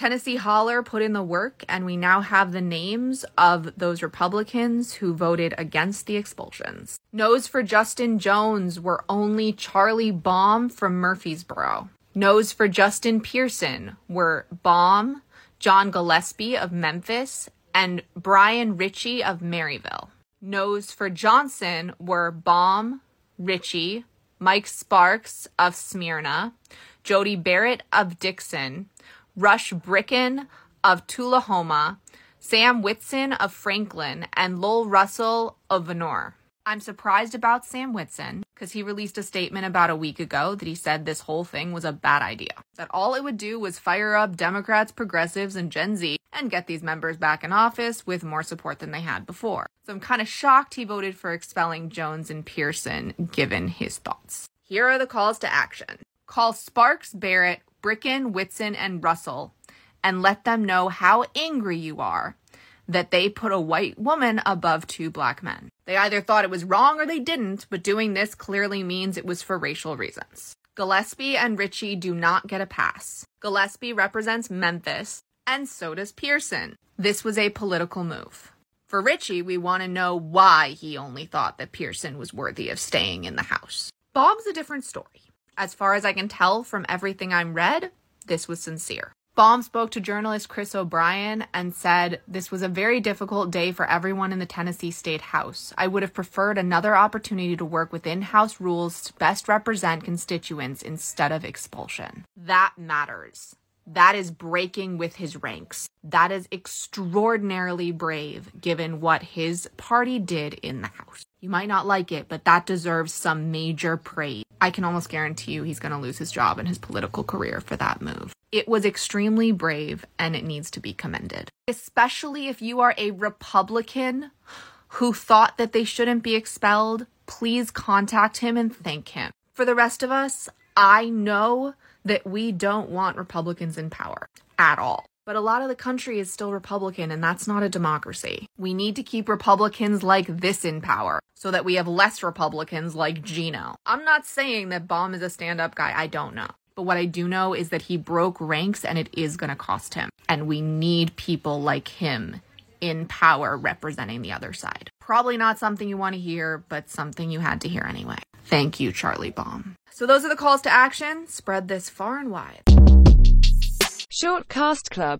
Tennessee Holler put in the work, and we now have the names of those Republicans who voted against the expulsions. No's for Justin Jones were only Charlie Baum from Murfreesboro. No's for Justin Pearson were Baum, John Gillespie of Memphis, and Bryan Richey of Maryville. No's for Johnson were Baum, Richey, Mike Sparks of Smyrna, Jody Barrett of Dickson, Rush Bricken of Tullahoma, Sam Whitson of Franklin, and Lowell Russell of Vonore. I'm surprised about Sam Whitson because he released a statement about a week ago that he said this whole thing was a bad idea. That all it would do was fire up Democrats, progressives, and Gen Z and get these members back in office with more support than they had before. So I'm kind of shocked he voted for expelling Jones and Pearson given his thoughts. Here are the calls to action. Call Sparks, Barrett, Bricken, Whitson, and Russell and let them know how angry you are that they put a white woman above two black men. They either thought it was wrong or they didn't, but doing this clearly means it was for racial reasons. Gillespie and Richey do not get a pass. Gillespie represents Memphis, and so does Pearson. This was a political move. For Richey, we want to know why he only thought that Pearson was worthy of staying in the House. Baum's a different story. As far as I can tell from everything I'm read, this was sincere. Baum spoke to journalist Chris O'Brien and said, This was a very difficult day for everyone in the Tennessee State House. I would have preferred another opportunity to work within House rules to best represent constituents instead of expulsion. That matters. That is breaking with his ranks. That is extraordinarily brave given what his party did in the House. You might not like it, but that deserves some major praise. I can almost guarantee you he's going to lose his job and his political career for that move. It was extremely brave and it needs to be commended. Especially if you are a Republican who thought that they shouldn't be expelled, please contact him and thank him. For the rest of us, I know that we don't want Republicans in power at all. But a lot of the country is still Republican, and that's not a democracy. We need to keep Republicans like this in power so that we have less Republicans like Gino. I'm not saying that Baum is a stand up guy, I don't know. But what I do know is that he broke ranks and it is going to cost him. And we need people like him in power representing the other side. Probably not something you want to hear, but something you had to hear anyway. Thank you, Charlie Baum. So those are the calls to action. Spread this far and wide. Short Cast Club